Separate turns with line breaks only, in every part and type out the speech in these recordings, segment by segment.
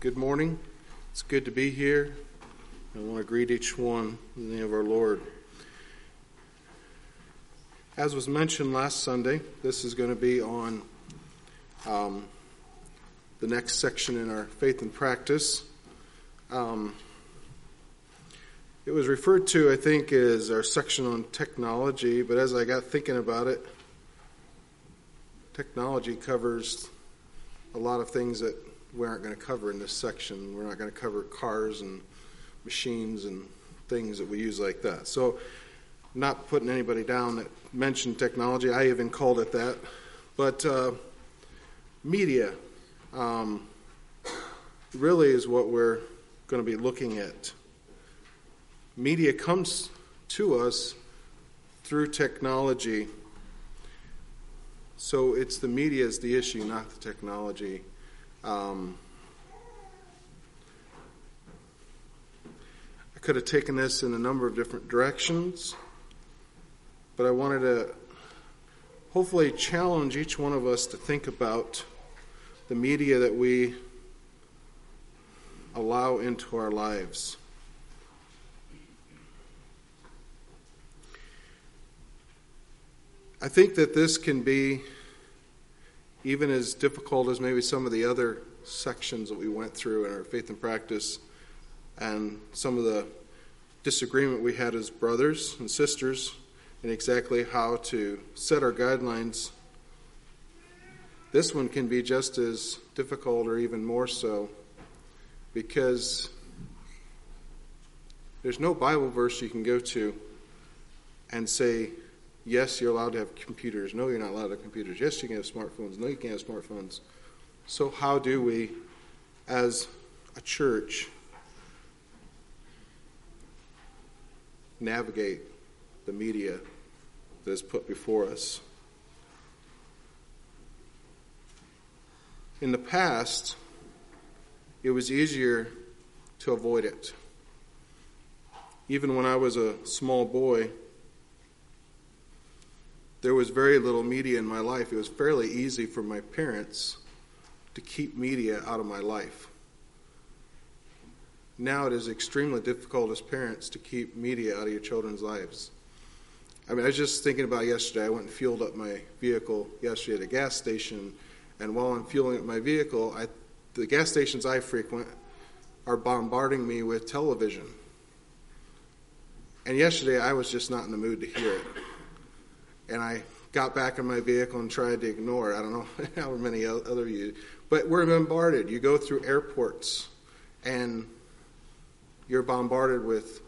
Good morning. It's good to be here. I want to greet each one in the name of our Lord. As was mentioned last Sunday, this is going to be on um, the next section in our faith and practice. Um, it was referred to, I think, as our section on technology, but as I got thinking about it, technology covers a lot of things that we aren't going to cover in this section. We're not going to cover cars and machines and things that we use like that. So, not putting anybody down that mentioned technology. I even called it that. But uh, media um, really is what we're going to be looking at. Media comes to us through technology. So it's the media is the issue, not the technology. Um, I could have taken this in a number of different directions, but I wanted to hopefully challenge each one of us to think about the media that we allow into our lives. I think that this can be even as difficult as maybe some of the other sections that we went through in our faith and practice and some of the disagreement we had as brothers and sisters in exactly how to set our guidelines, this one can be just as difficult or even more so because there's no Bible verse you can go to and say, Yes, you're allowed to have computers. No, you're not allowed to have computers. Yes, you can have smartphones. No, you can't have smartphones. So, how do we, as a church, navigate the media that is put before us? In the past, it was easier to avoid it. Even when I was a small boy, there was very little media in my life. It was fairly easy for my parents to keep media out of my life. Now it is extremely difficult as parents to keep media out of your children's lives. I mean, I was just thinking about yesterday. I went and fueled up my vehicle yesterday at a gas station, and while I'm fueling up my vehicle, I, the gas stations I frequent are bombarding me with television. And yesterday I was just not in the mood to hear it and I got back in my vehicle and tried to ignore. I don't know how many other you, but we're bombarded. You go through airports and you're bombarded with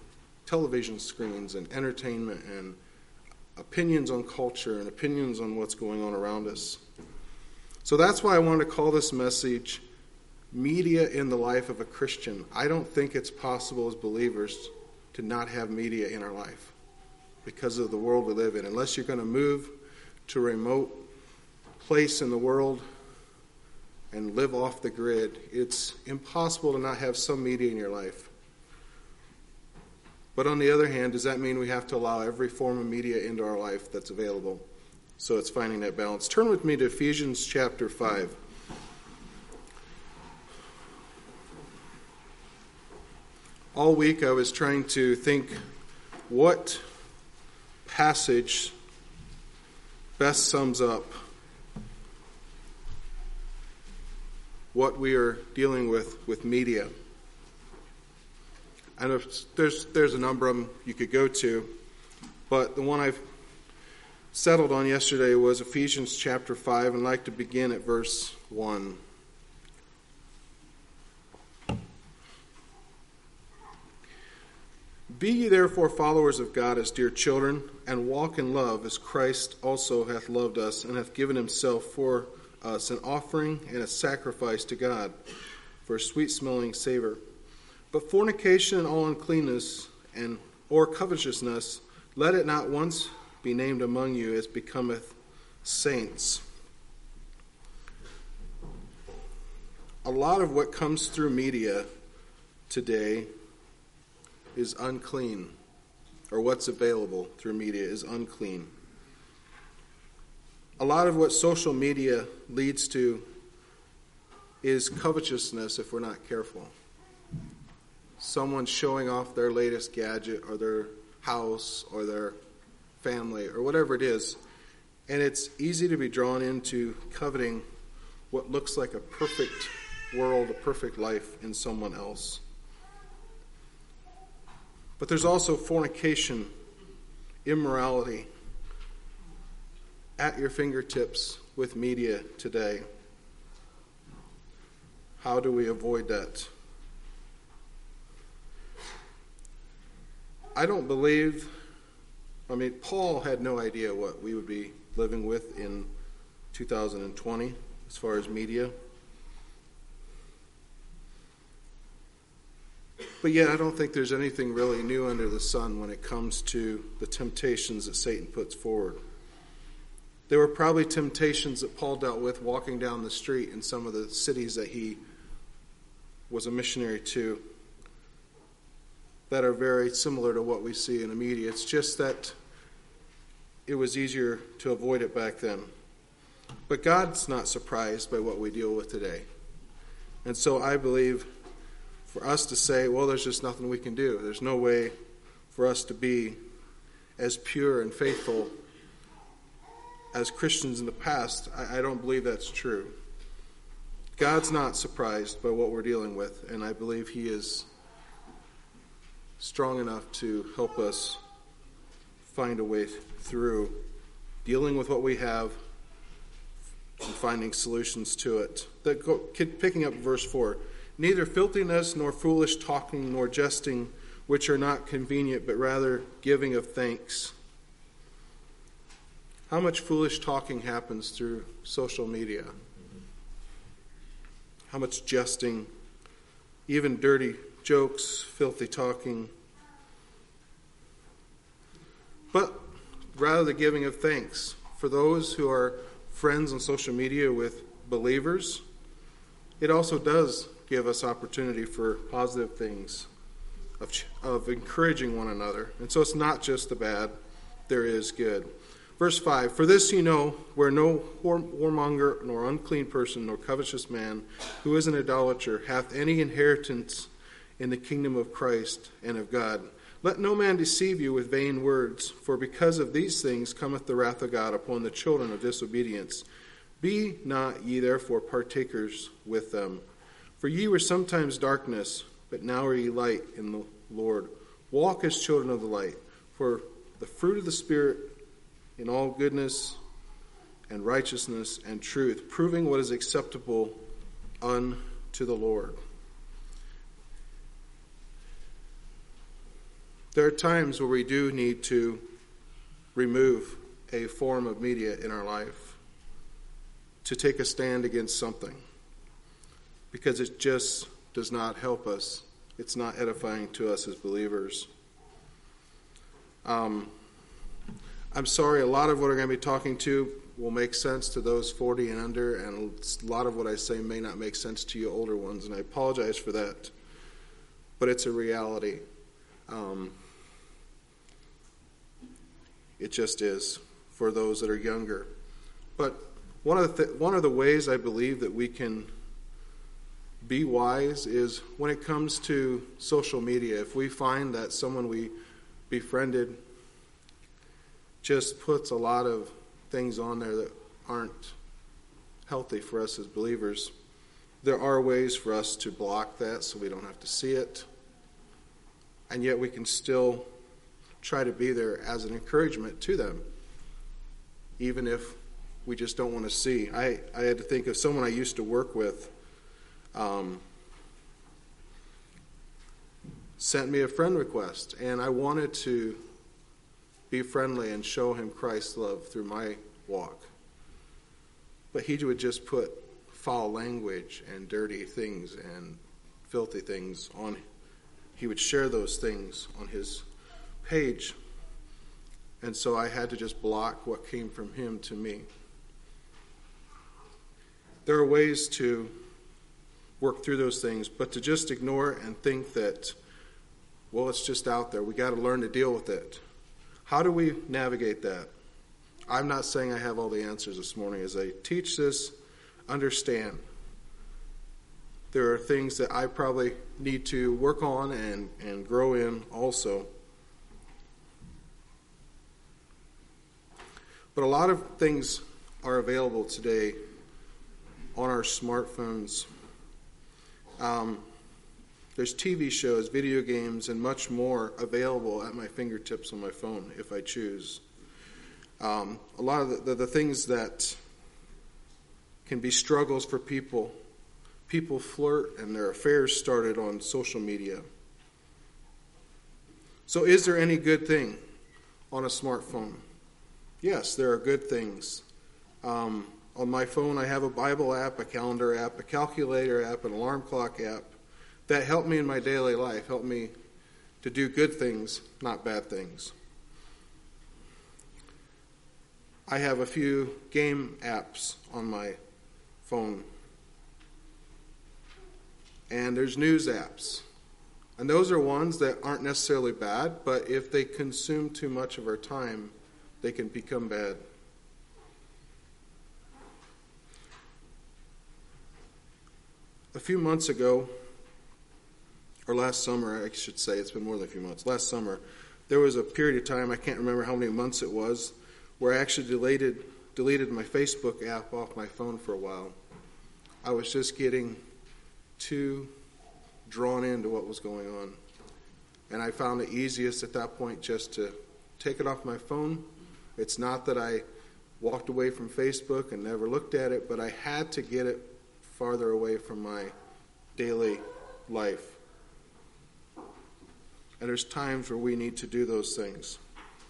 television screens and entertainment and opinions on culture and opinions on what's going on around us. So that's why I wanted to call this message Media in the Life of a Christian. I don't think it's possible as believers to not have media in our life because of the world we live in. Unless you're going to move to a remote place in the world and live off the grid, it's impossible to not have some media in your life. But on the other hand, does that mean we have to allow every form of media into our life that's available? So it's finding that balance. Turn with me to Ephesians chapter 5. All week I was trying to think what passage best sums up what we are dealing with with media. And there's there's a number of them you could go to, but the one I've settled on yesterday was Ephesians chapter 5 and I'd like to begin at verse 1. Be ye therefore followers of God as dear children, and walk in love as Christ also hath loved us, and hath given himself for us an offering and a sacrifice to God for a sweet smelling savor. But fornication and all uncleanness and or covetousness, let it not once be named among you as becometh saints. A lot of what comes through media today is unclean, or what's available through media is unclean. A lot of what social media leads to is covetousness if we're not careful. Someone showing off their latest gadget or their house or their family or whatever it is. And it's easy to be drawn into coveting what looks like a perfect world, a perfect life in someone else. But there's also fornication, immorality at your fingertips with media today. How do we avoid that? I don't believe, I mean, Paul had no idea what we would be living with in 2020 as far as media. But yet, I don't think there's anything really new under the sun when it comes to the temptations that Satan puts forward. There were probably temptations that Paul dealt with walking down the street in some of the cities that he was a missionary to that are very similar to what we see in the media. It's just that it was easier to avoid it back then. But God's not surprised by what we deal with today. And so I believe for us to say, well, there's just nothing we can do, there's no way for us to be as pure and faithful as Christians in the past, I, I don't believe that's true. God's not surprised by what we're dealing with, and I believe He is strong enough to help us find a way through dealing with what we have and finding solutions to it. That picking up verse 4 neither filthiness nor foolish talking nor jesting, which are not convenient, but rather giving of thanks. How much foolish talking happens through social media? How much jesting, even dirty jokes, filthy talking. But rather the giving of thanks for those who are friends on social media with believers, it also does give us opportunity for positive things, of, of encouraging one another. And so it's not just the bad, there is good. Verse 5 For this you know, where no whoremonger, nor unclean person, nor covetous man, who is an idolater, hath any inheritance in the kingdom of Christ and of God. Let no man deceive you with vain words, for because of these things cometh the wrath of God upon the children of disobedience. Be not ye therefore partakers with them. For ye were sometimes darkness, but now are ye light in the Lord. Walk as children of the light, for the fruit of the Spirit in all goodness and righteousness and truth, proving what is acceptable unto the Lord. There are times where we do need to remove a form of media in our life to take a stand against something because it just does not help us. It's not edifying to us as believers. Um, I'm sorry, a lot of what I'm going to be talking to will make sense to those 40 and under, and a lot of what I say may not make sense to you older ones, and I apologize for that. But it's a reality. Um, it just is for those that are younger. But one of the th- one of the ways I believe that we can be wise is when it comes to social media. If we find that someone we befriended just puts a lot of things on there that aren't healthy for us as believers, there are ways for us to block that so we don't have to see it. And yet we can still try to be there as an encouragement to them, even if we just don't want to see. I, I had to think of someone I used to work with um, sent me a friend request, and I wanted to be friendly and show him Christ's love through my walk. But he would just put foul language and dirty things and filthy things on. He would share those things on his page. And so I had to just block what came from him to me. There are ways to work through those things, but to just ignore and think that, well, it's just out there. We got to learn to deal with it. How do we navigate that? I'm not saying I have all the answers this morning. As I teach this, understand there are things that I probably need to work on and, and grow in also. But a lot of things are available today on our smartphones. Um, there's TV shows, video games, and much more available at my fingertips on my phone if I choose. Um, a lot of the, the, the things that can be struggles for people. People flirt and their affairs started on social media. So, is there any good thing on a smartphone? Yes, there are good things. Um, on my phone, I have a Bible app, a calendar app, a calculator app, an alarm clock app that help me in my daily life, help me to do good things, not bad things. I have a few game apps on my phone. And there's news apps. And those are ones that aren't necessarily bad, but if they consume too much of our time, they can become bad. A few months ago, or last summer, I should say, it's been more than a few months, last summer, there was a period of time, I can't remember how many months it was, where I actually deleted, deleted my Facebook app off my phone for a while. I was just getting too drawn into what was going on. And I found it easiest at that point just to take it off my phone. It's not that I walked away from Facebook and never looked at it, but I had to get it farther away from my daily life. And there's times where we need to do those things.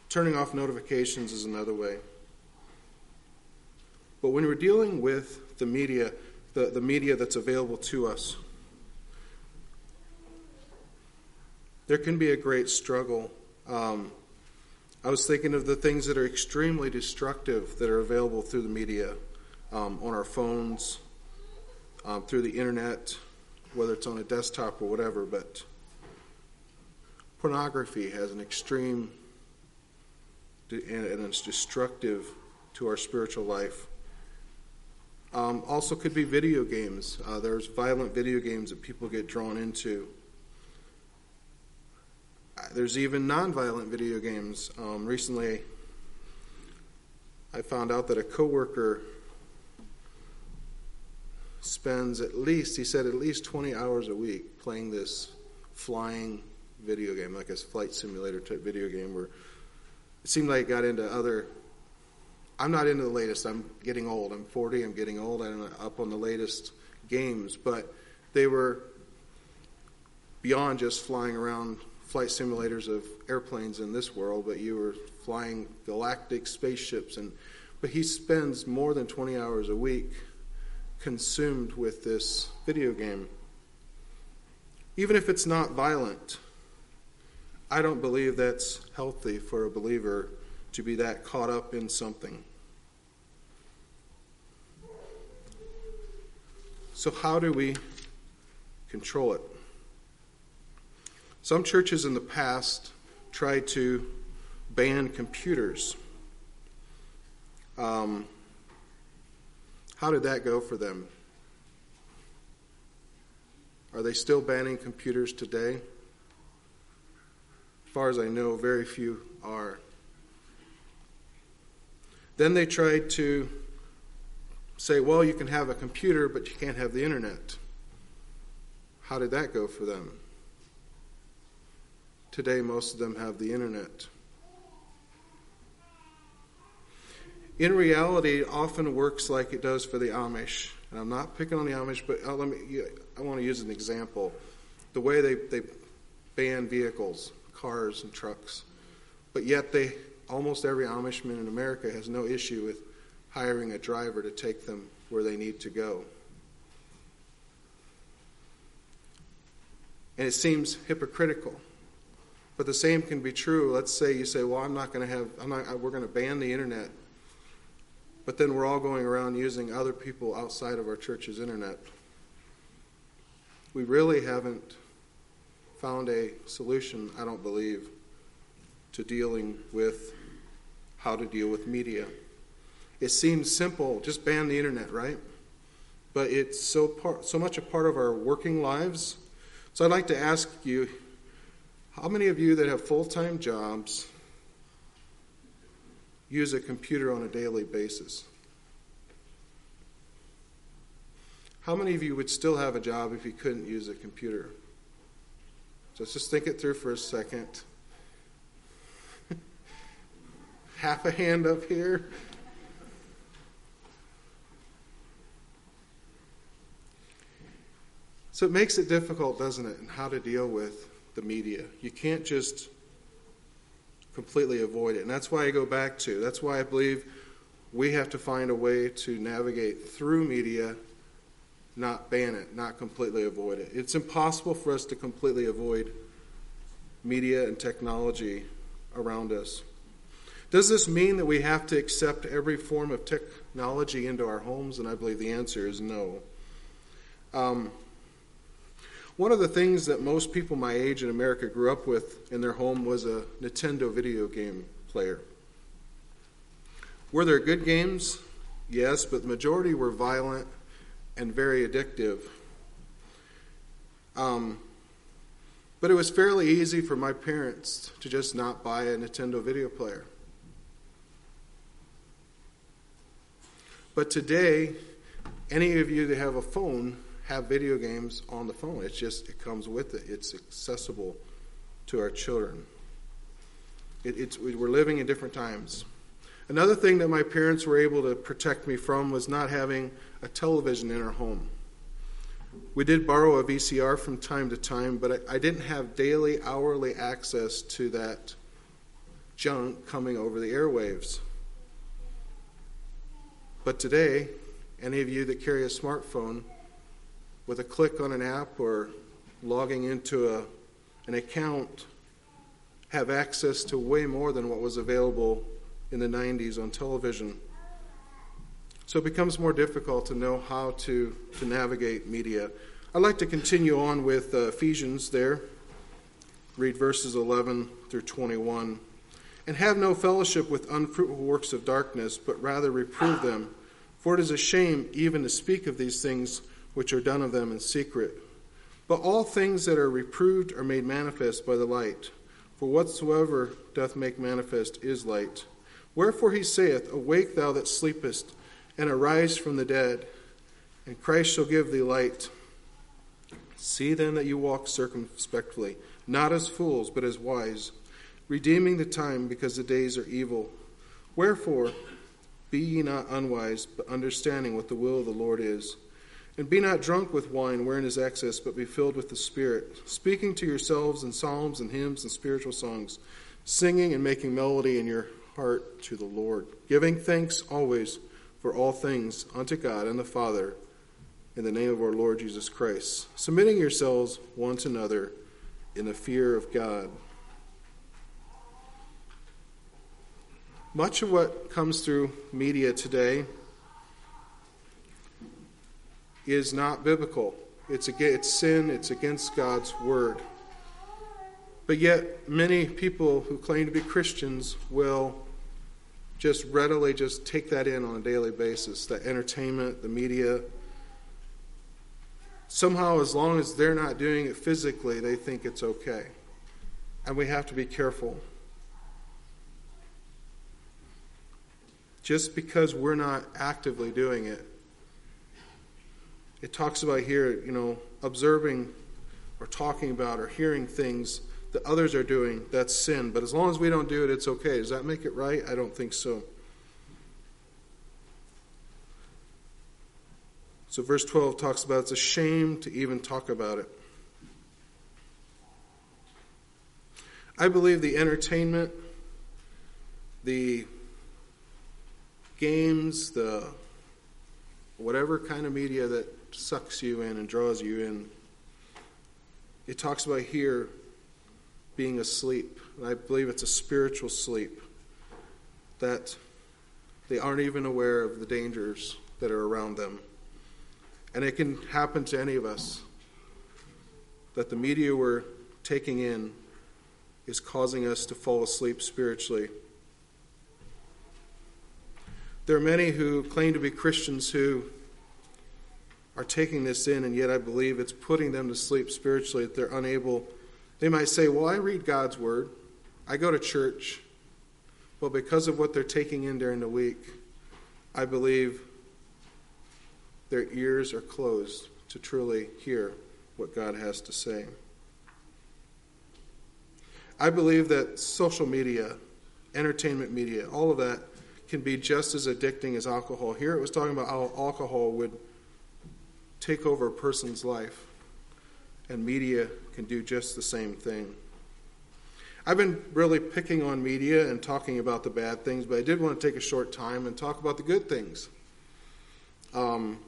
Turning off notifications is another way. But when we're dealing with the media, the, the media that's available to us, there can be a great struggle. Um, I was thinking of the things that are extremely destructive that are available through the media, um, on our phones, um, through the internet, whether it's on a desktop or whatever, but pornography has an extreme and it's destructive to our spiritual life. Um, also, could be video games. Uh, there's violent video games that people get drawn into. Uh, there's even non-violent video games. Um, recently, I found out that a coworker spends at least, he said, at least 20 hours a week playing this flying video game, like a flight simulator type video game, where it seemed like it got into other. I'm not into the latest. I'm getting old. I'm 40. I'm getting old. I'm up on the latest games, but they were beyond just flying around flight simulators of airplanes in this world, but you were flying galactic spaceships and but he spends more than 20 hours a week consumed with this video game. Even if it's not violent, I don't believe that's healthy for a believer to be that caught up in something. So, how do we control it? Some churches in the past tried to ban computers. Um, how did that go for them? Are they still banning computers today? As far as I know, very few are. Then they tried to say, well, you can have a computer, but you can't have the internet. How did that go for them? Today, most of them have the internet. In reality, it often works like it does for the Amish. And I'm not picking on the Amish, but uh, let me, I want to use an example. The way they, they ban vehicles, cars and trucks, but yet they almost every Amishman in America has no issue with hiring a driver to take them where they need to go. And it seems hypocritical. But the same can be true. Let's say you say, "Well, I'm not going to have. Not. We're going to ban the internet." But then we're all going around using other people outside of our church's internet. We really haven't found a solution, I don't believe, to dealing with how to deal with media. It seems simple, just ban the internet, right? but it's so so much a part of our working lives. So I'd like to ask you, how many of you that have full-time jobs use a computer on a daily basis? How many of you would still have a job if you couldn't use a computer? So let's just think it through for a second. Half a hand up here. So it makes it difficult, doesn't it, in how to deal with the media. You can't just completely avoid it. And that's why I go back to, that's why I believe we have to find a way to navigate through media, not ban it, not completely avoid it. It's impossible for us to completely avoid media and technology around us. Does this mean that we have to accept every form of technology into our homes? And I believe the answer is no. Um, one of the things that most people my age in America grew up with in their home was a Nintendo video game player. Were there good games? Yes, but the majority were violent and very addictive. Um, but it was fairly easy for my parents to just not buy a Nintendo video player. But today, any of you that have a phone have video games on the phone. It's just, it comes with it. It's accessible to our children. It, it's, we're living in different times. Another thing that my parents were able to protect me from was not having a television in our home. We did borrow a VCR from time to time, but I, I didn't have daily, hourly access to that junk coming over the airwaves. But today, any of you that carry a smartphone, with a click on an app or logging into a, an account, have access to way more than what was available in the 90s on television. So it becomes more difficult to know how to, to navigate media. I'd like to continue on with uh, Ephesians there. Read verses 11 through 21. And have no fellowship with unfruitful works of darkness, but rather reprove them. For it is a shame even to speak of these things which are done of them in secret. But all things that are reproved are made manifest by the light. For whatsoever doth make manifest is light. Wherefore he saith, Awake, thou that sleepest, and arise from the dead, and Christ shall give thee light. See then that you walk circumspectly, not as fools, but as wise, redeeming the time, because the days are evil. Wherefore, be ye not unwise, but understanding what the will of the Lord is. And be not drunk with wine wherein is excess, but be filled with the Spirit, speaking to yourselves in psalms and hymns and spiritual songs, singing and making melody in your heart to the Lord, giving thanks always for all things unto God and the Father, in the name of our Lord Jesus Christ, submitting yourselves one to another in the fear of God. Much of what comes through media today is not biblical. It's, it's sin, it's against God's word. But yet, many people who claim to be Christians will just readily just take that in on a daily basis the entertainment, the media. Somehow, as long as they're not doing it physically, they think it's okay. And we have to be careful. Just because we're not actively doing it it talks about here, you know, observing or talking about or hearing things that others are doing, that's sin. But as long as we don't do it, it's okay. Does that make it right? I don't think so. So, verse 12 talks about it's a shame to even talk about it. I believe the entertainment, the games, the whatever kind of media that sucks you in and draws you in. It talks about here being asleep. And I believe it's a spiritual sleep that they aren't even aware of the dangers that are around them. And it can happen to any of us that the media we're taking in is causing us to fall asleep spiritually. There are many who claim to be Christians who are taking this in, and yet I believe it's putting them to sleep spiritually that they're unable. They might say, Well, I read God's Word, I go to church, but because of what they're taking in during the week, I believe their ears are closed to truly hear what God has to say. I believe that social media, entertainment media, all of that can be just as addicting as alcohol. Here it was talking about how alcohol would take over a person's life, and media can do just the same thing. I've been really picking on media and talking about the bad things, but I did want to take a short time and talk about the good things. Um,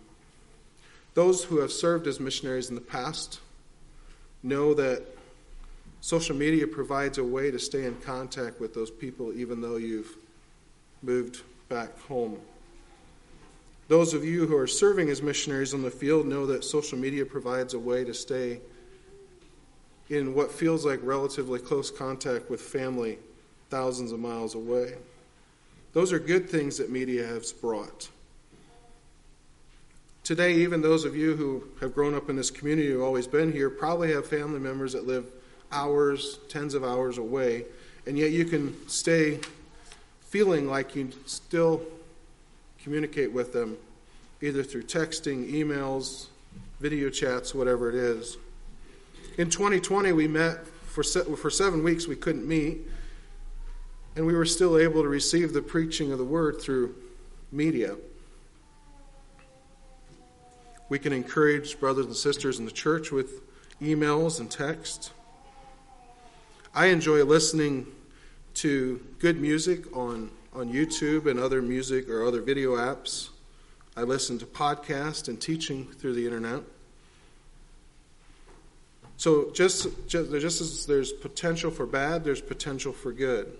those who have served as missionaries in the past know that social media provides a way to stay in contact with those people even though you've moved back home. Those of you who are serving as missionaries on the field know that social media provides a way to stay in what feels like relatively close contact with family thousands of miles away. Those are good things that media has brought. Today, even those of you who have grown up in this community, who have always been here, probably have family members that live hours, tens of hours away, and yet you can stay feeling like you still communicate with them either through texting, emails, video chats, whatever it is. In 2020, we met for, se- for seven weeks, we couldn't meet, and we were still able to receive the preaching of the word through media. We can encourage brothers and sisters in the church with emails and text. I enjoy listening to good music on, on YouTube and other music or other video apps. I listen to podcasts and teaching through the internet. So just, just, just as there's potential for bad, there's potential for good.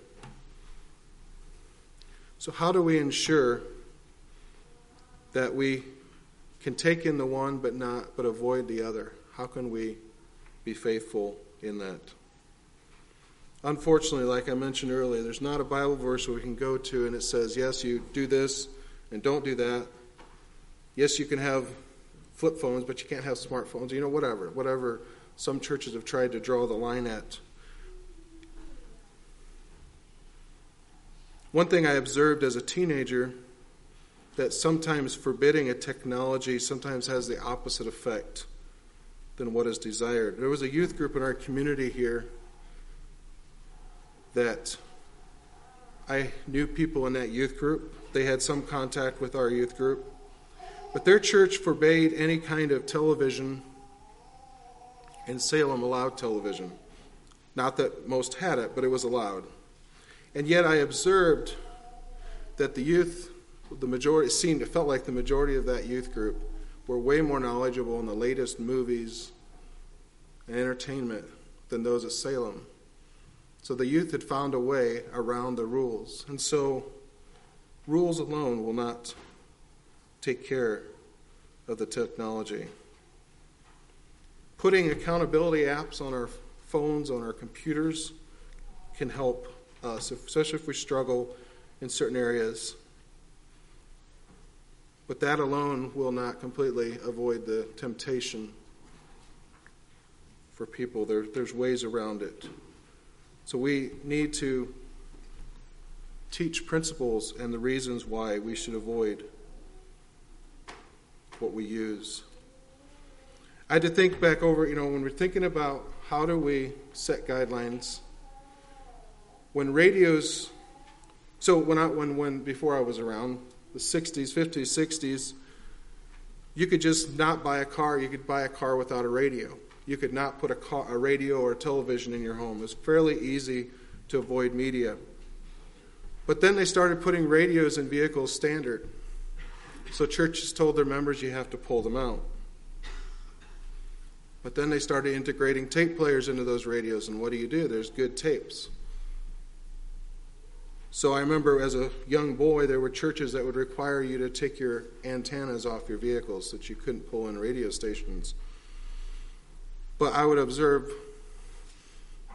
So how do we ensure that we can take in the one but not but avoid the other? How can we be faithful in that? Unfortunately, like I mentioned earlier, there's not a Bible verse where we can go to and it says, yes, you do this and don't do that. Yes, you can have flip phones, but you can't have smartphones. You know, whatever, whatever some churches have tried to draw the line at. One thing I observed as a teenager that sometimes forbidding a technology sometimes has the opposite effect than what is desired. There was a youth group in our community here that I knew people in that youth group. They had some contact with our youth group. But their church forbade any kind of television, and Salem allowed television. Not that most had it, but it was allowed. And yet I observed that the youth, the majority, seemed, it felt like the majority of that youth group were way more knowledgeable in the latest movies and entertainment than those at Salem. So the youth had found a way around the rules. And so rules alone will not take care of the technology. Putting accountability apps on our phones, on our computers, can help us, especially if we struggle in certain areas. But that alone will not completely avoid the temptation for people. There, there's ways around it. So we need to teach principles and the reasons why we should avoid what we use. I had to think back over, you know, when we're thinking about how do we set guidelines, when radios, so when I, when, when, before I was around, the 60s, 50s, 60s, you could just not buy a car, you could buy a car without a radio. You could not put a, car, a radio or a television in your home. It was fairly easy to avoid media. But then they started putting radios in vehicles standard. So churches told their members you have to pull them out. But then they started integrating tape players into those radios, and what do you do? There's good tapes. So I remember as a young boy, there were churches that would require you to take your antennas off your vehicles so that you couldn't pull in radio stations. But I would observe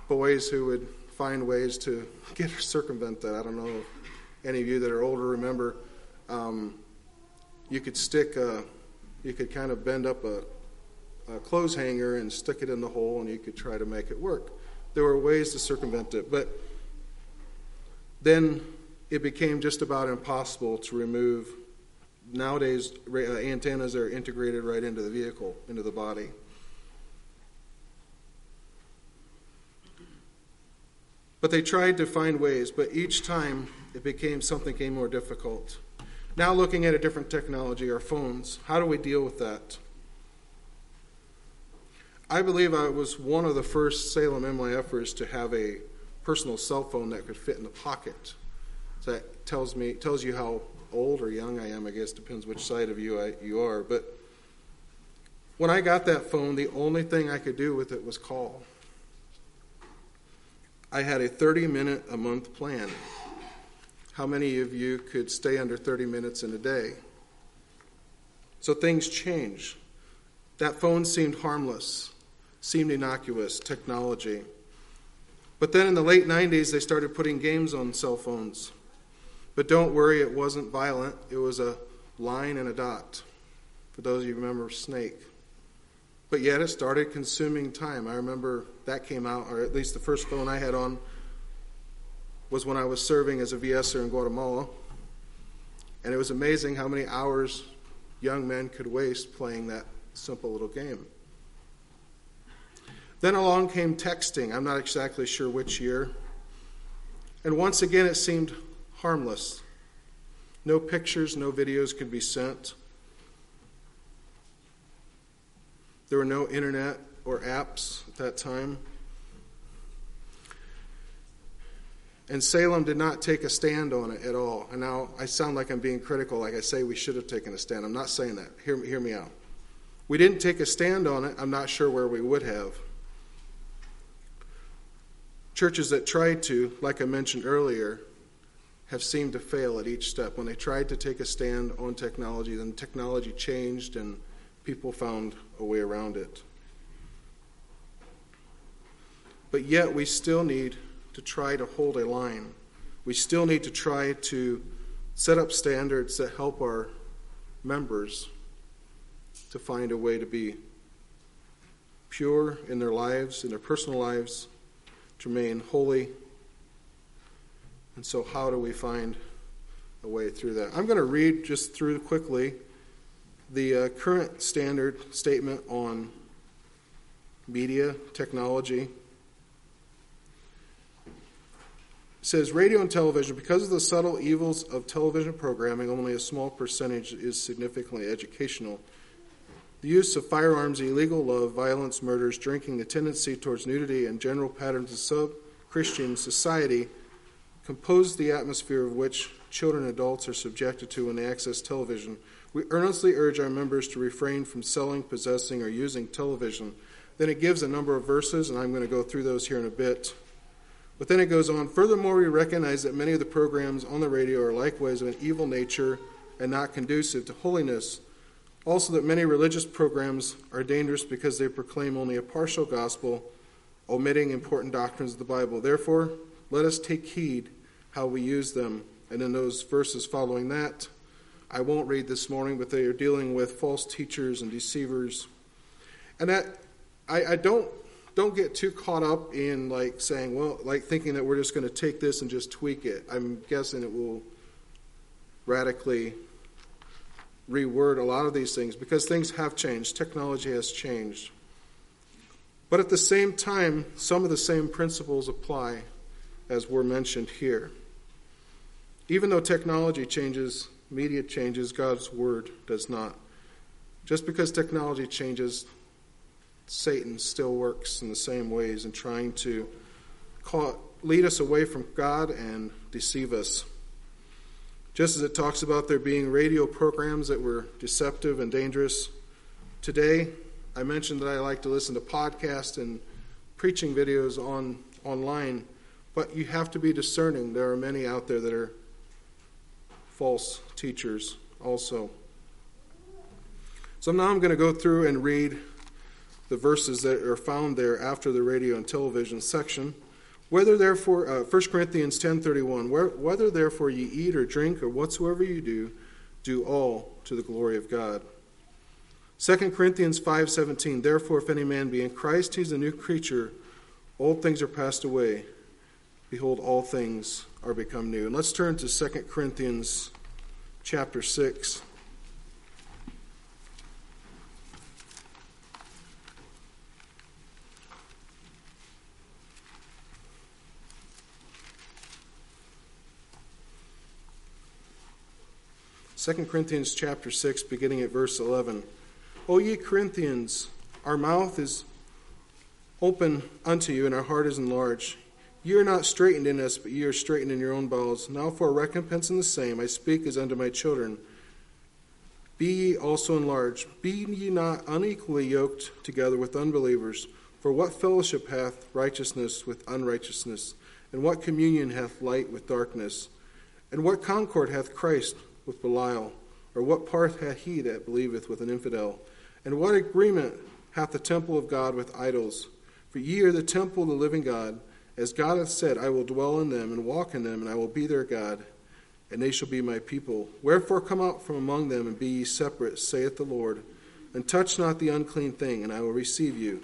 boys who would find ways to get circumvent that. I don't know if any of you that are older remember. Um, you could stick a, You could kind of bend up a, a clothes hanger and stick it in the hole, and you could try to make it work. There were ways to circumvent it, but then it became just about impossible to remove. Nowadays, uh, antennas are integrated right into the vehicle, into the body. But they tried to find ways, but each time it became something came more difficult. Now, looking at a different technology, our phones, how do we deal with that? I believe I was one of the first Salem MYFers to have a personal cell phone that could fit in the pocket. So that tells me tells you how old or young I am. I guess depends which side of you I, you are. But when I got that phone, the only thing I could do with it was call. I had a 30 minute a month plan. How many of you could stay under 30 minutes in a day? So things change. That phone seemed harmless, seemed innocuous, technology. But then in the late 90s, they started putting games on cell phones. But don't worry, it wasn't violent. It was a line and a dot. For those of you who remember Snake. But yet it started consuming time. I remember that came out, or at least the first phone I had on was when I was serving as a VSer in Guatemala. And it was amazing how many hours young men could waste playing that simple little game. Then along came texting. I'm not exactly sure which year. And once again, it seemed harmless. No pictures, no videos could be sent. There were no internet or apps at that time. And Salem did not take a stand on it at all. And now I sound like I'm being critical, like I say we should have taken a stand. I'm not saying that. Hear, hear me out. We didn't take a stand on it. I'm not sure where we would have. Churches that tried to, like I mentioned earlier, have seemed to fail at each step. When they tried to take a stand on technology, then technology changed and people found a way around it. But yet, we still need to try to hold a line. We still need to try to set up standards that help our members to find a way to be pure in their lives, in their personal lives, to remain holy. And so, how do we find a way through that? I'm going to read just through quickly the uh, current standard statement on media technology says radio and television, because of the subtle evils of television programming, only a small percentage is significantly educational. The use of firearms, illegal love, violence, murders, drinking, the tendency towards nudity, and general patterns of sub Christian society compose the atmosphere of which children and adults are subjected to when they access television. We earnestly urge our members to refrain from selling, possessing, or using television. Then it gives a number of verses, and I'm going to go through those here in a bit. But then it goes on Furthermore, we recognize that many of the programs on the radio are likewise of an evil nature and not conducive to holiness. Also, that many religious programs are dangerous because they proclaim only a partial gospel, omitting important doctrines of the Bible. Therefore, let us take heed how we use them. And in those verses following that, I won't read this morning, but they are dealing with false teachers and deceivers. And that I, I don't don't get too caught up in like saying, well, like thinking that we're just going to take this and just tweak it. I'm guessing it will radically reword a lot of these things because things have changed. Technology has changed. But at the same time, some of the same principles apply as were mentioned here. Even though technology changes, media changes, God's word does not. Just because technology changes Satan still works in the same ways in trying to call, lead us away from God and deceive us. Just as it talks about there being radio programs that were deceptive and dangerous, today I mentioned that I like to listen to podcasts and preaching videos on online, but you have to be discerning. There are many out there that are false teachers also. So now I'm going to go through and read the verses that are found there after the radio and television section. Whether therefore, uh, 1 Corinthians 10.31, whether therefore ye eat or drink or whatsoever you do, do all to the glory of God. 2 Corinthians 5:17 Therefore if any man be in Christ he's a new creature old things are passed away behold all things are become new. And let's turn to 2 Corinthians chapter 6. 2 Corinthians chapter 6, beginning at verse 11. O ye Corinthians, our mouth is open unto you, and our heart is enlarged. Ye are not straitened in us, but ye are straitened in your own bowels. Now for a recompense in the same, I speak as unto my children. Be ye also enlarged. Be ye not unequally yoked together with unbelievers. For what fellowship hath righteousness with unrighteousness? And what communion hath light with darkness? And what concord hath Christ with Belial? Or what part hath he that believeth with an infidel? And what agreement hath the temple of God with idols? For ye are the temple of the living God. As God hath said, I will dwell in them and walk in them, and I will be their God, and they shall be my people. Wherefore come out from among them and be ye separate, saith the Lord, and touch not the unclean thing, and I will receive you,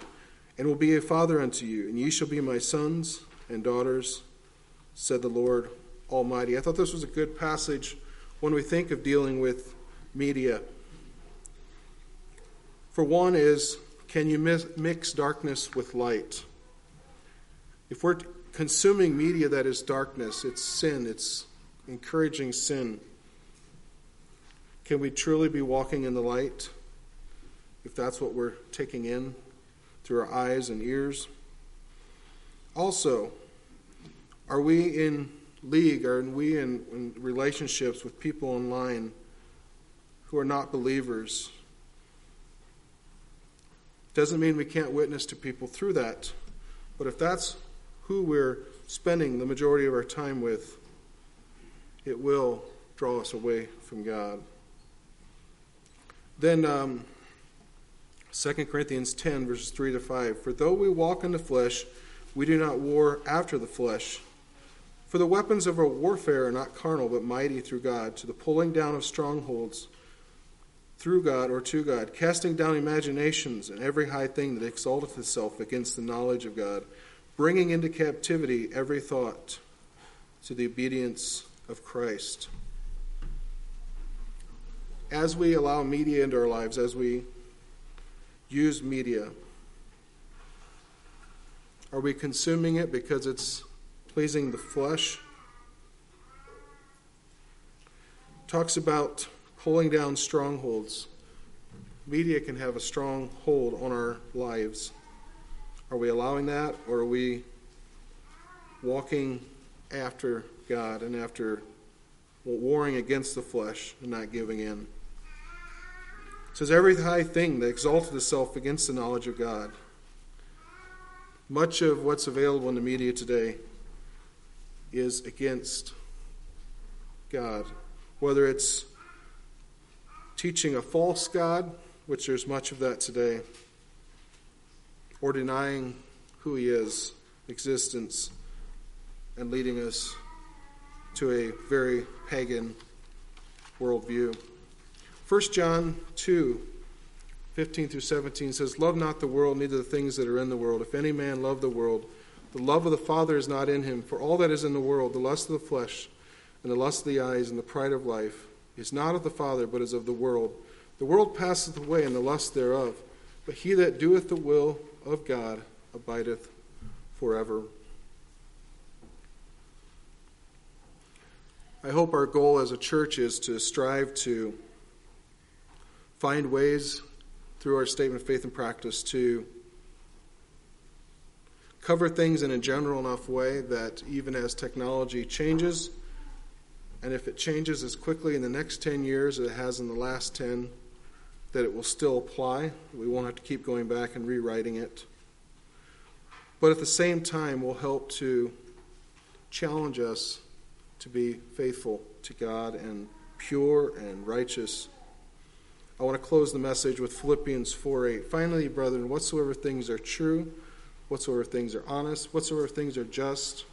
and will be a father unto you, and ye shall be my sons and daughters, said the Lord Almighty. I thought this was a good passage when we think of dealing with media. For one is, can you mix darkness with light? If we're consuming media that is darkness, it's sin, it's encouraging sin. Can we truly be walking in the light if that's what we're taking in through our eyes and ears? Also, are we in league? Are we in, in relationships with people online who are not believers? Doesn't mean we can't witness to people through that. But if that's who we're spending the majority of our time with, it will draw us away from God. Then, um, 2 Corinthians 10, verses 3 to 5. For though we walk in the flesh, we do not war after the flesh. For the weapons of our warfare are not carnal, but mighty through God, to the pulling down of strongholds through God or to God, casting down imaginations and every high thing that exalteth itself against the knowledge of God, bringing into captivity every thought to the obedience of Christ. As we allow media into our lives, as we use media, are we consuming it because it's pleasing the flesh. Talks about pulling down strongholds. Media can have a strong hold on our lives. Are we allowing that, or are we walking after God and after warring against the flesh and not giving in? It says, Every high thing that exalted itself against the knowledge of God. Much of what's available in the media today is against God. Whether it's teaching a false God, which there's much of that today, or denying who He is, existence, and leading us to a very pagan worldview. 1 John 2 15 through 17 says, Love not the world, neither the things that are in the world. If any man love the world, the love of the Father is not in him. For all that is in the world, the lust of the flesh, and the lust of the eyes, and the pride of life, is not of the Father, but is of the world. The world passeth away, and the lust thereof. But he that doeth the will of God abideth forever. I hope our goal as a church is to strive to find ways through our statement of faith and practice to cover things in a general enough way that even as technology changes, and if it changes as quickly in the next 10 years as it has in the last 10, that it will still apply. We won't have to keep going back and rewriting it. But at the same time, will help to challenge us to be faithful to God and pure and righteous. I want to close the message with Philippians 4 8. Finally, brethren, whatsoever things are true, whatsoever things are honest, whatsoever things are just,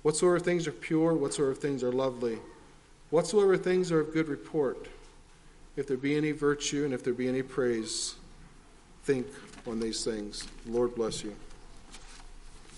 whatsoever things are pure, whatsoever things are lovely, whatsoever things are of good report, if there be any virtue and if there be any praise, think on these things. Lord bless you.